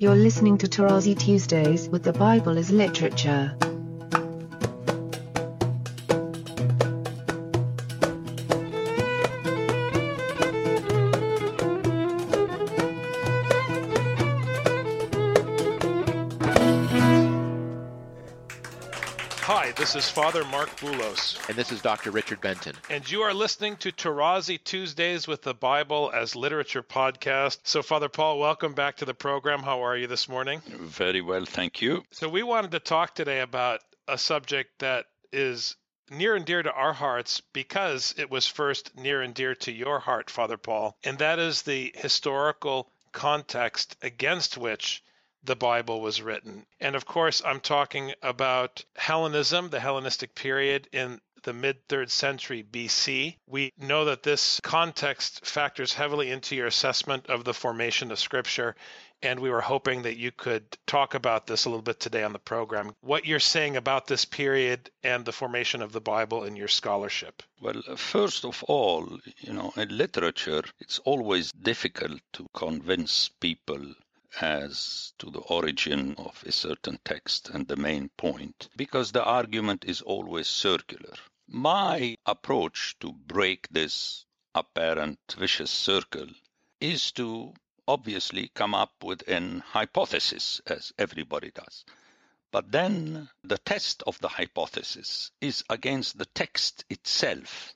You're listening to Tarazi Tuesdays with the Bible as Literature. This is Father Marc Boulos. And this is Dr. Richard Benton. and you are listening to Tarazi Tuesdays with the Bible as Literature podcast. So, Father Paul, welcome back to the program. How are you this morning? Very well, thank you. So, we wanted to talk today about a subject that is near and dear to our hearts because it was first near and dear to your heart, Father Paul, and that is the historical context against which the Bible was written. And of course, I'm talking about Hellenism, the Hellenistic period in the mid third century BC. We know that this context factors heavily into your assessment of the formation of Scripture. And we were hoping that you could talk about this a little bit today on the program. What you're saying about this period and the formation of the Bible in your scholarship. Well, first of all, you know, in literature, it's always difficult to convince people as to the origin of a certain text and the main point because the argument is always circular. My approach to break this apparent vicious circle is to obviously come up with an hypothesis, as everybody does. But then the test of the hypothesis is against the text itself.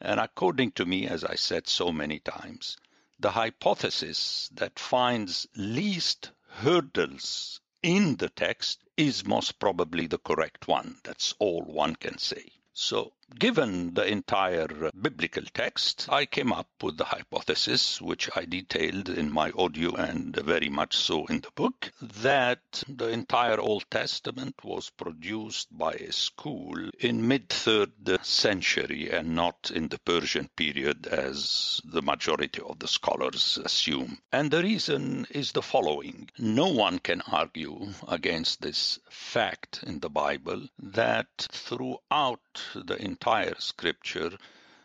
And according to me, as I said so many times, the hypothesis that finds least hurdles in the text is most probably the correct one. That's all one can say. So, given the entire biblical text, I came up with the hypothesis, which I detailed in my audio and very much so in the book, that the entire Old Testament was produced by a school in mid third century and not in the Persian period as the majority of the scholars assume. And the reason is the following. No one can argue against this fact in the Bible that throughout the entire scripture,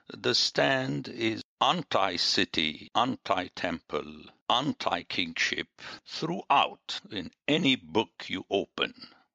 the stand is anti city, anti temple, anti kingship throughout in any book you open.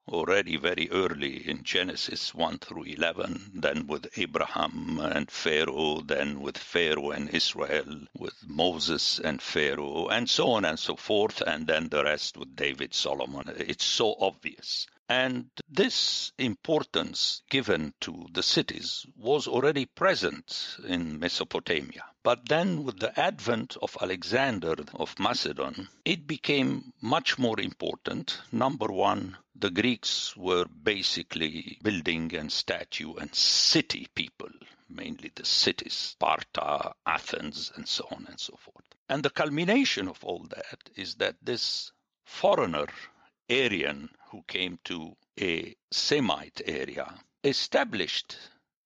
Already very early in Genesis 1 through 11, then with Abraham and Pharaoh, then with Pharaoh and Israel, with Moses and Pharaoh, and so on and so forth, and then the rest with David, Solomon. It's so obvious. And this importance given to the cities was already present in Mesopotamia. But then, with the advent of Alexander of Macedon, it became much more important. Number one, the Greeks were basically building and statue and city people, mainly the cities, Sparta, Athens, and so on and so forth. And the culmination of all that is that this foreigner Aryan who came to a Semite area, established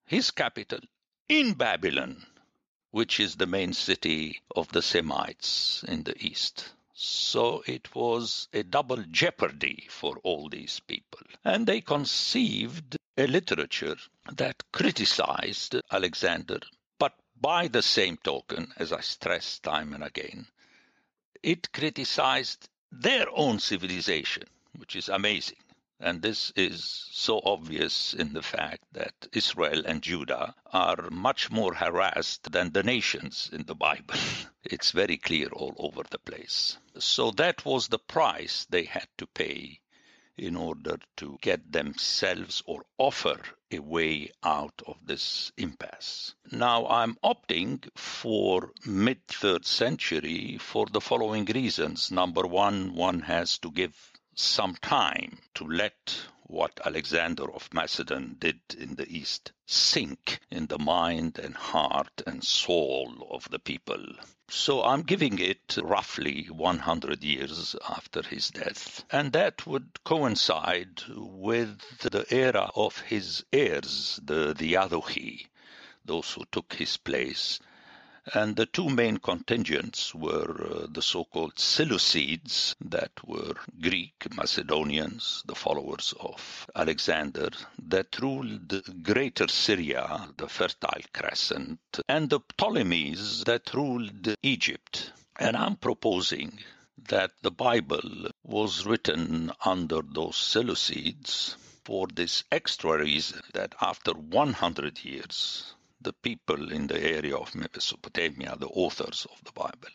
his capital in Babylon, which is the main city of the Semites in the east. So it was a double jeopardy for all these people. And they conceived a literature that criticized Alexander, but by the same token, as I stress time and again, it criticized their own civilization, which is amazing. And this is so obvious in the fact that Israel and Judah are much more harassed than the nations in the Bible. It's very clear all over the place. So that was the price they had to pay in order to get themselves or offer a way out of this impasse. Now I'm opting for mid third century for the following reasons. Number one, one has to give some time to let what Alexander of Macedon did in the East sink in the mind and heart and soul of the people. So I'm giving it roughly 100 years after his death. And that would coincide with the era of his heirs, the Diadochi, those who took his place. And the two main contingents were uh, the so-called Seleucids, that were Greek Macedonians, the followers of Alexander, that ruled Greater Syria, the Fertile Crescent, and the Ptolemies that ruled Egypt. And I'm proposing that the Bible was written under those Seleucids for this extra reason that after 100 years, the people in the area of Mesopotamia, the authors of the Bible,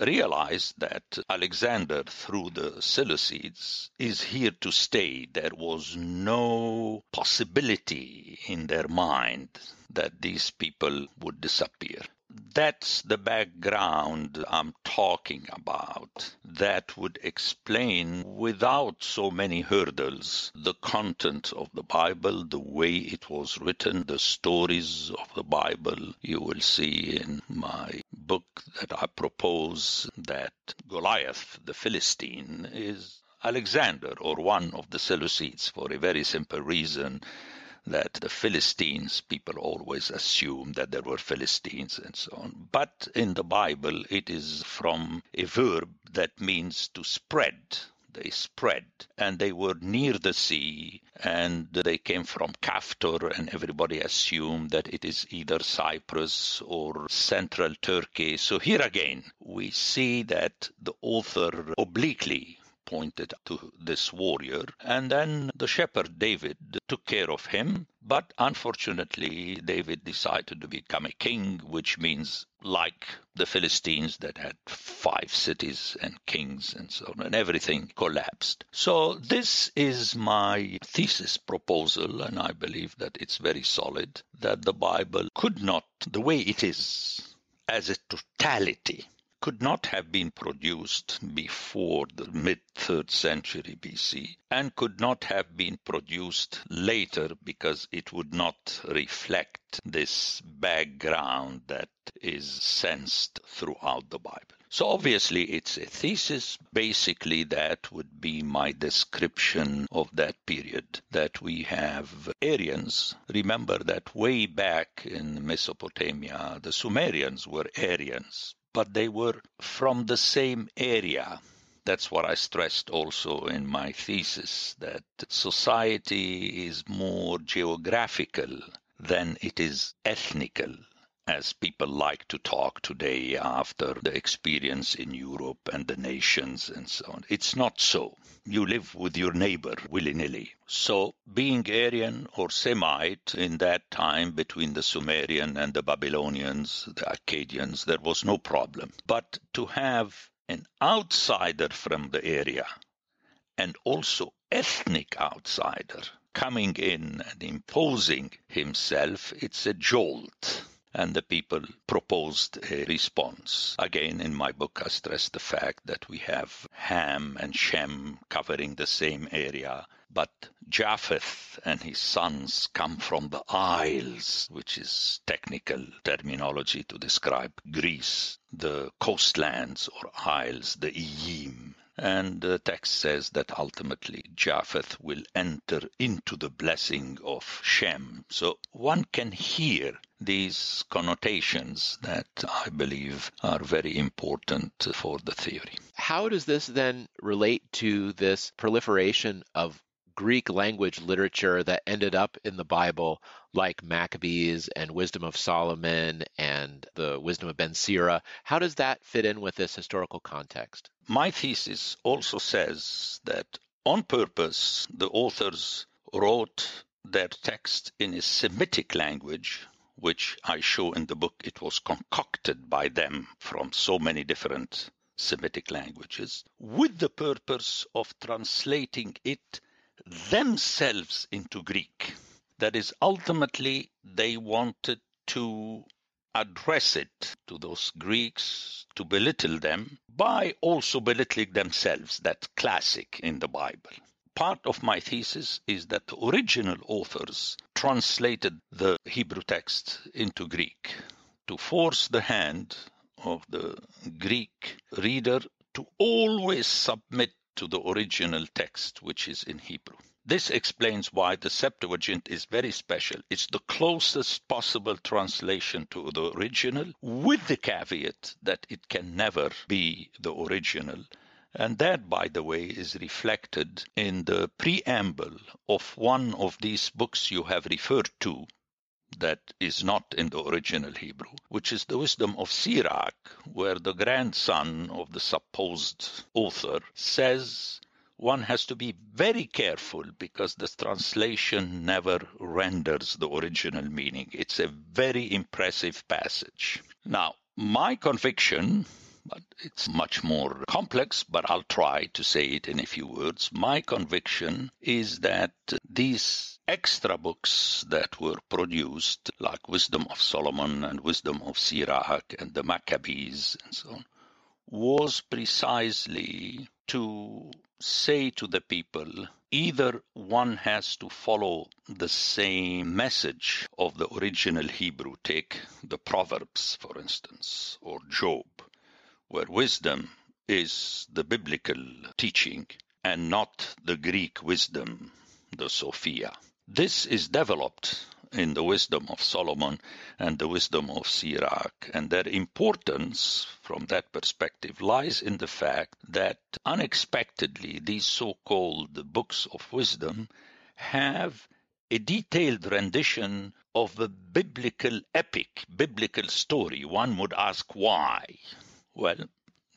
realized that Alexander, through the Seleucids, is here to stay. There was no possibility in their mind that these people would disappear. That's the background I'm talking about. That would explain, without so many hurdles, the content of the Bible, the way it was written, the stories of the Bible. You will see in my book that I propose that Goliath, the Philistine, is Alexander or one of the Seleucids for a very simple reason that the Philistines, people always assume that there were Philistines and so on. But in the Bible, it is from a verb that means to spread. They spread and they were near the sea and they came from Kaftor and everybody assumed that it is either Cyprus or central Turkey. So here again, we see that the author obliquely pointed to this warrior. And then the shepherd David took care of him. But unfortunately, David decided to become a king, which means like the Philistines that had five cities and kings and so on, and everything collapsed. So this is my thesis proposal, and I believe that it's very solid, that the Bible could not, the way it is, as a totality, could not have been produced before the mid 3rd century BC and could not have been produced later because it would not reflect this background that is sensed throughout the Bible. So obviously it's a thesis. Basically that would be my description of that period that we have Aryans. Remember that way back in Mesopotamia, the Sumerians were Aryans but they were from the same area. That's what I stressed also in my thesis that society is more geographical than it is ethnical as people like to talk today after the experience in Europe and the nations and so on. It's not so. You live with your neighbor willy nilly. So, being Aryan or Semite in that time between the Sumerian and the Babylonians, the Akkadians, there was no problem. But to have an outsider from the area and also ethnic outsider coming in and imposing himself, it's a jolt and the people proposed a response. Again, in my book, I stress the fact that we have Ham and Shem covering the same area, but Japheth and his sons come from the Isles, which is technical terminology to describe Greece, the coastlands or isles, the Iyim. And the text says that ultimately Japheth will enter into the blessing of Shem. So one can hear these connotations that I believe are very important for the theory. How does this then relate to this proliferation of Greek language literature that ended up in the Bible, like Maccabees and Wisdom of Solomon and the Wisdom of Ben Sira. How does that fit in with this historical context? My thesis also says that on purpose, the authors wrote their text in a Semitic language, which I show in the book. It was concocted by them from so many different Semitic languages with the purpose of translating it themselves into Greek. That is, ultimately, they wanted to address it to those Greeks, to belittle them, by also belittling themselves. That's classic in the Bible. Part of my thesis is that the original authors translated the Hebrew text into Greek to force the hand of the Greek reader to always submit to the original text, which is in Hebrew. This explains why the Septuagint is very special. It's the closest possible translation to the original, with the caveat that it can never be the original. And that, by the way, is reflected in the preamble of one of these books you have referred to, that is not in the original Hebrew, which is the wisdom of Sirach, where the grandson of the supposed author says one has to be very careful because the translation never renders the original meaning. It's a very impressive passage. Now, my conviction but it's much more complex, but I'll try to say it in a few words. My conviction is that these extra books that were produced, like Wisdom of Solomon and Wisdom of Sirach and the Maccabees and so on, was precisely to say to the people either one has to follow the same message of the original Hebrew, take the Proverbs, for instance, or Job, where wisdom is the biblical teaching and not the Greek wisdom, the Sophia. This is developed in the wisdom of Solomon and the wisdom of Sirach, and their importance from that perspective lies in the fact that unexpectedly these so-called books of wisdom have a detailed rendition of a biblical epic, biblical story. One would ask why. Well,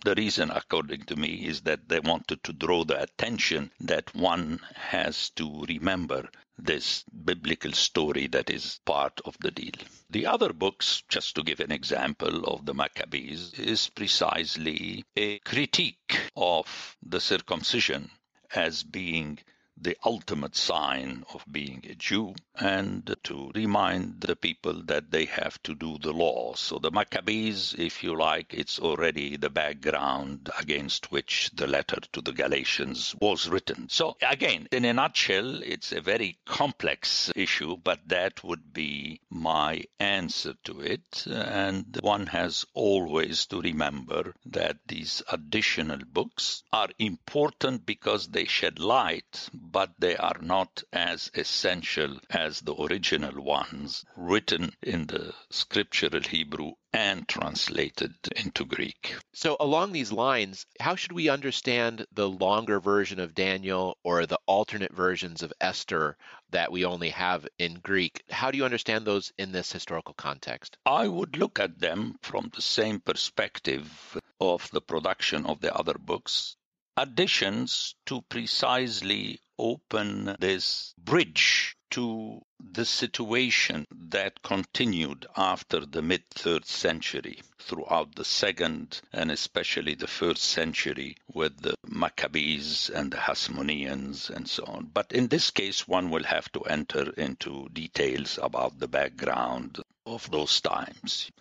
the reason, according to me, is that they wanted to draw the attention that one has to remember this biblical story that is part of the deal. The other books, just to give an example of the Maccabees, is precisely a critique of the circumcision as being the ultimate sign of being a Jew and to remind the people that they have to do the law. So the Maccabees, if you like, it's already the background against which the letter to the Galatians was written. So again, in a nutshell, it's a very complex issue, but that would be my answer to it. And one has always to remember that these additional books are important because they shed light but they are not as essential as the original ones written in the scriptural Hebrew and translated into Greek. So, along these lines, how should we understand the longer version of Daniel or the alternate versions of Esther that we only have in Greek? How do you understand those in this historical context? I would look at them from the same perspective of the production of the other books additions to precisely open this bridge to the situation that continued after the mid third century throughout the second and especially the first century with the Maccabees and the Hasmoneans and so on. But in this case, one will have to enter into details about the background of those times.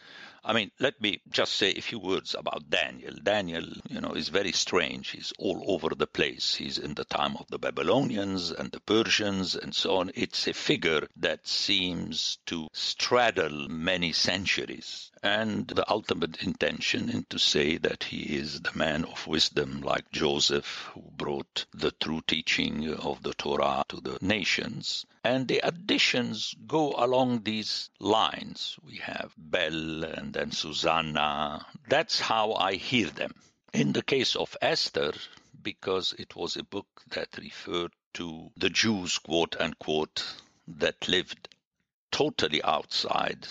I mean, let me just say a few words about Daniel. Daniel, you know, is very strange. He's all over the place. He's in the time of the Babylonians and the Persians and so on. It's a figure that seems to straddle many centuries and the ultimate intention is to say that he is the man of wisdom like Joseph who brought the true teaching of the Torah to the nations. And the additions go along these lines. We have Bel and then Susanna. That's how I hear them. In the case of Esther, because it was a book that referred to the Jews, quote unquote, that lived totally outside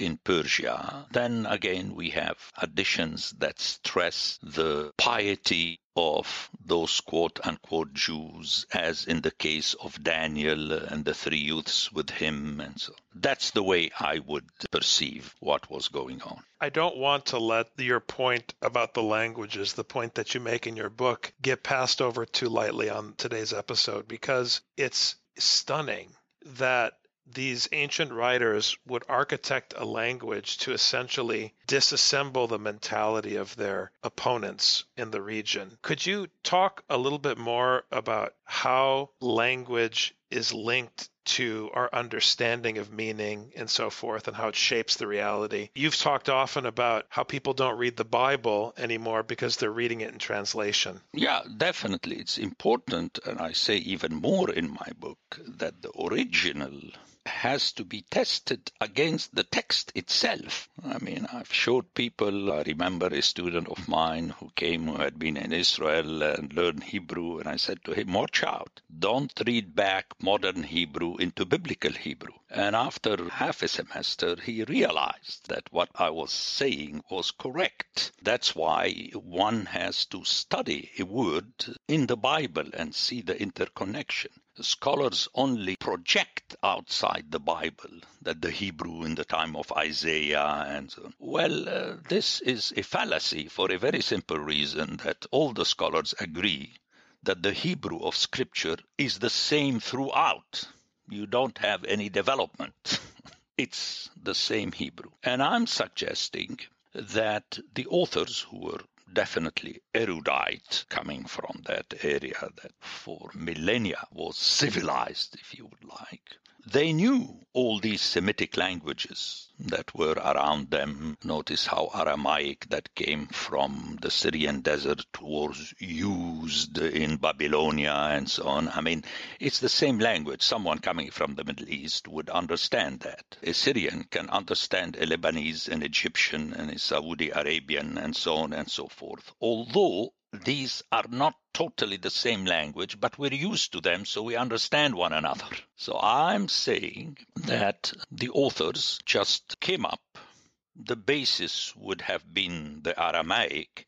in Persia. Then again, we have additions that stress the piety of those quote unquote Jews, as in the case of Daniel and the three youths with him. And so that's the way I would perceive what was going on. I don't want to let your point about the languages, the point that you make in your book, get passed over too lightly on today's episode because it's stunning that these ancient writers would architect a language to essentially disassemble the mentality of their opponents in the region. Could you talk a little bit more about how language is linked to our understanding of meaning and so forth and how it shapes the reality. You've talked often about how people don't read the Bible anymore because they're reading it in translation. Yeah, definitely. It's important, and I say even more in my book, that the original has to be tested against the text itself. I mean, I've showed people, I remember a student of mine who came who had been in Israel and learned Hebrew, and I said to him, Watch out, don't read back modern Hebrew into biblical Hebrew. And after half a semester, he realized that what I was saying was correct. That's why one has to study a word in the Bible and see the interconnection scholars only project outside the Bible that the Hebrew in the time of Isaiah and so on. Well, uh, this is a fallacy for a very simple reason that all the scholars agree that the Hebrew of Scripture is the same throughout. You don't have any development. it's the same Hebrew. And I'm suggesting that the authors who were definitely erudite coming from that area that for millennia was civilized, if you would like. They knew all these Semitic languages that were around them. Notice how Aramaic that came from the Syrian desert was used in Babylonia and so on. I mean, it's the same language. Someone coming from the Middle East would understand that. A Syrian can understand a Lebanese, an Egyptian, and a Saudi Arabian, and so on and so forth. Although these are not totally the same language, but we're used to them, so we understand one another. So I'm saying that the authors just came up. The basis would have been the Aramaic,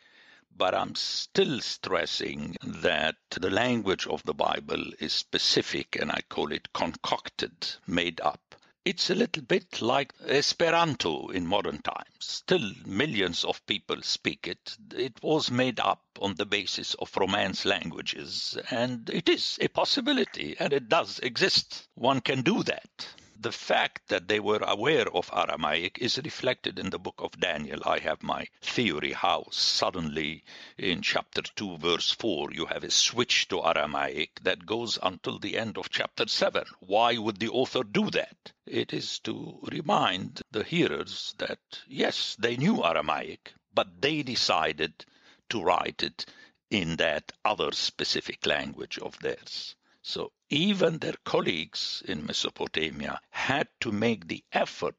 but I'm still stressing that the language of the Bible is specific, and I call it concocted, made up. It's a little bit like Esperanto in modern times. Still, millions of people speak it. It was made up on the basis of Romance languages, and it is a possibility, and it does exist. One can do that the fact that they were aware of Aramaic is reflected in the book of Daniel. I have my theory how suddenly in chapter 2, verse 4, you have a switch to Aramaic that goes until the end of chapter 7. Why would the author do that? It is to remind the hearers that, yes, they knew Aramaic, but they decided to write it in that other specific language of theirs. So even their colleagues in Mesopotamia had to make the effort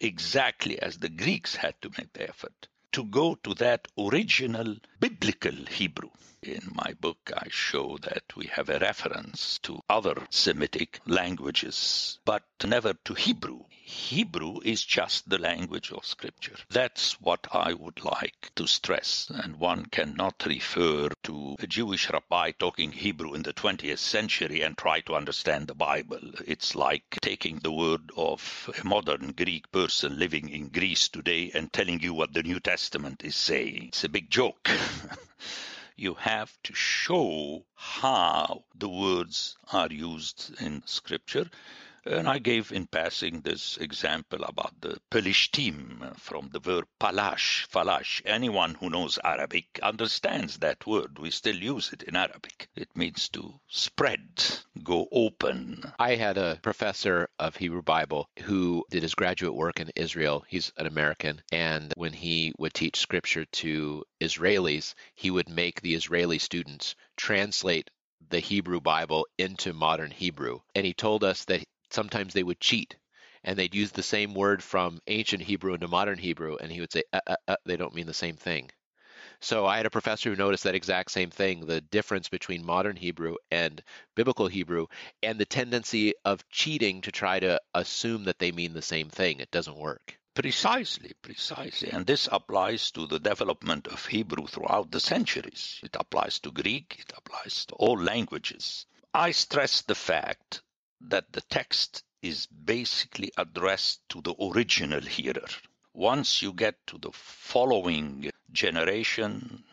exactly as the Greeks had to make the effort to go to that original biblical Hebrew. In my book, I show that we have a reference to other Semitic languages, but never to Hebrew. Hebrew is just the language of Scripture. That's what I would like to stress. And one cannot refer to a Jewish rabbi talking Hebrew in the 20th century and try to understand the Bible. It's like taking the word of a modern Greek person living in Greece today and telling you what the New Testament is saying. It's a big joke. you have to show how the words are used in scripture. And I gave in passing this example about the Pelishtim from the verb palash, falash. Anyone who knows Arabic understands that word. We still use it in Arabic. It means to spread, go open. I had a professor of Hebrew Bible who did his graduate work in Israel. He's an American. And when he would teach scripture to Israelis, he would make the Israeli students translate the Hebrew Bible into modern Hebrew. And he told us that sometimes they would cheat and they'd use the same word from ancient Hebrew into modern Hebrew, and he would say, uh, uh, uh, they don't mean the same thing. So I had a professor who noticed that exact same thing the difference between modern Hebrew and biblical Hebrew, and the tendency of cheating to try to assume that they mean the same thing. It doesn't work. Precisely, precisely. And this applies to the development of Hebrew throughout the centuries. It applies to Greek, it applies to all languages. I stress the fact that the text is basically addressed to the original hearer. Once you get to the following generation,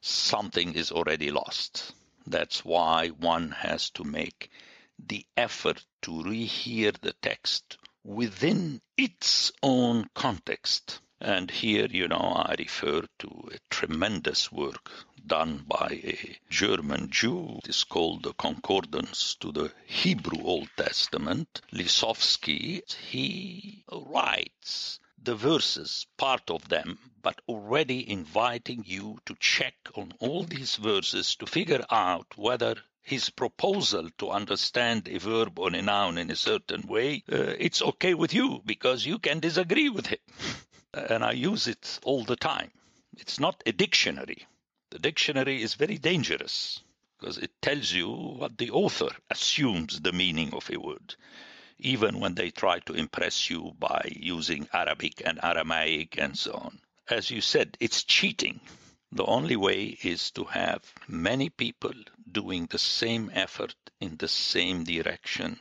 something is already lost. That's why one has to make the effort to rehear the text within its own context. And here, you know, I refer to a tremendous work done by a German Jew. It is called the Concordance to the Hebrew Old Testament. Lisowsky, he writes the verses, part of them, but already inviting you to check on all these verses to figure out whether his proposal to understand a verb or a noun in a certain way, uh, it's okay with you because you can disagree with him. and I use it all the time. It's not a dictionary. The dictionary is very dangerous because it tells you what the author assumes the meaning of a word, even when they try to impress you by using Arabic and Aramaic and so on. As you said, it's cheating. The only way is to have many people doing the same effort in the same direction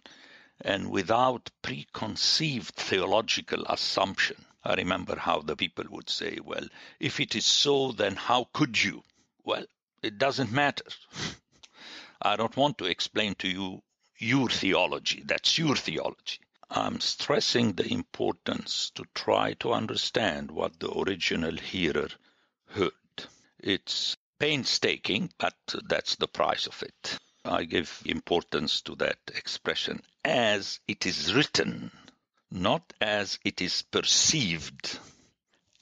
and without preconceived theological assumption. I remember how the people would say, well, if it is so, then how could you? Well, it doesn't matter. I don't want to explain to you your theology. That's your theology. I'm stressing the importance to try to understand what the original hearer heard. It's painstaking, but that's the price of it. I give importance to that expression as it is written, not as it is perceived,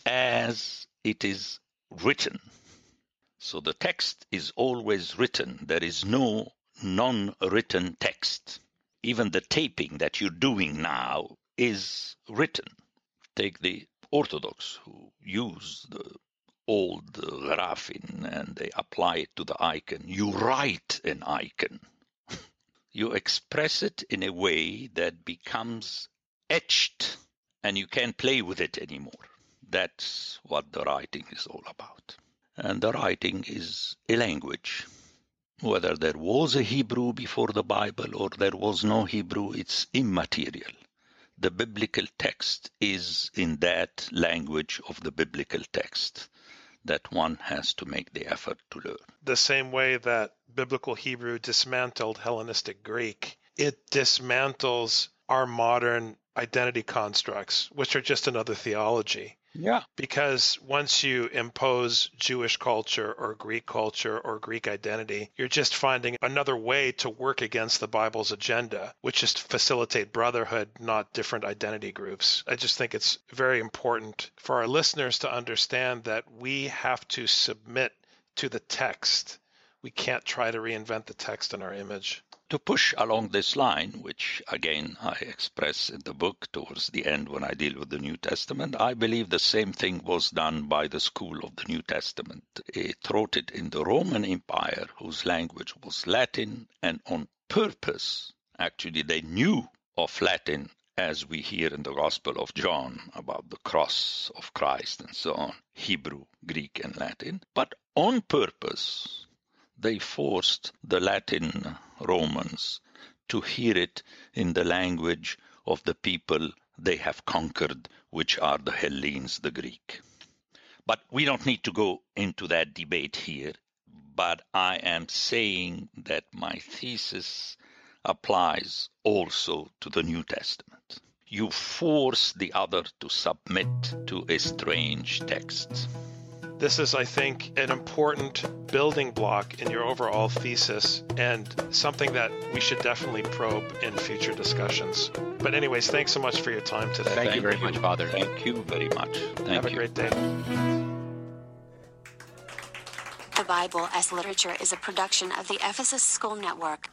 as it is written. So the text is always written. There is no non written text. Even the taping that you're doing now is written. Take the Orthodox who use the old grapheme and they apply it to the icon. You write an icon. you express it in a way that becomes etched and you can't play with it anymore. That's what the writing is all about. And the writing is a language. Whether there was a Hebrew before the Bible or there was no Hebrew, it's immaterial. The biblical text is in that language of the biblical text that one has to make the effort to learn. The same way that biblical Hebrew dismantled Hellenistic Greek, it dismantles our modern identity constructs, which are just another theology. Yeah. Because once you impose Jewish culture or Greek culture or Greek identity, you're just finding another way to work against the Bible's agenda, which is to facilitate brotherhood, not different identity groups. I just think it's very important for our listeners to understand that we have to submit to the text. We can't try to reinvent the text in our image to push along this line, which again I express in the book towards the end when I deal with the New Testament, I believe the same thing was done by the school of the New Testament. It wrote it in the Roman Empire, whose language was Latin, and on purpose, actually, they knew of Latin as we hear in the Gospel of John about the cross of Christ and so on, Hebrew, Greek, and Latin, but on purpose they forced the Latin Romans to hear it in the language of the people they have conquered, which are the Hellenes, the Greek. But we don't need to go into that debate here. But I am saying that my thesis applies also to the New Testament. You force the other to submit to a strange text. This is, I think, an important building block in your overall thesis and something that we should definitely probe in future discussions. But, anyways, thanks so much for your time today. Thank, Thank you very you. much, Father. Thank you very much. Thank Have you. a great day. The Bible as Literature is a production of the Ephesus School Network.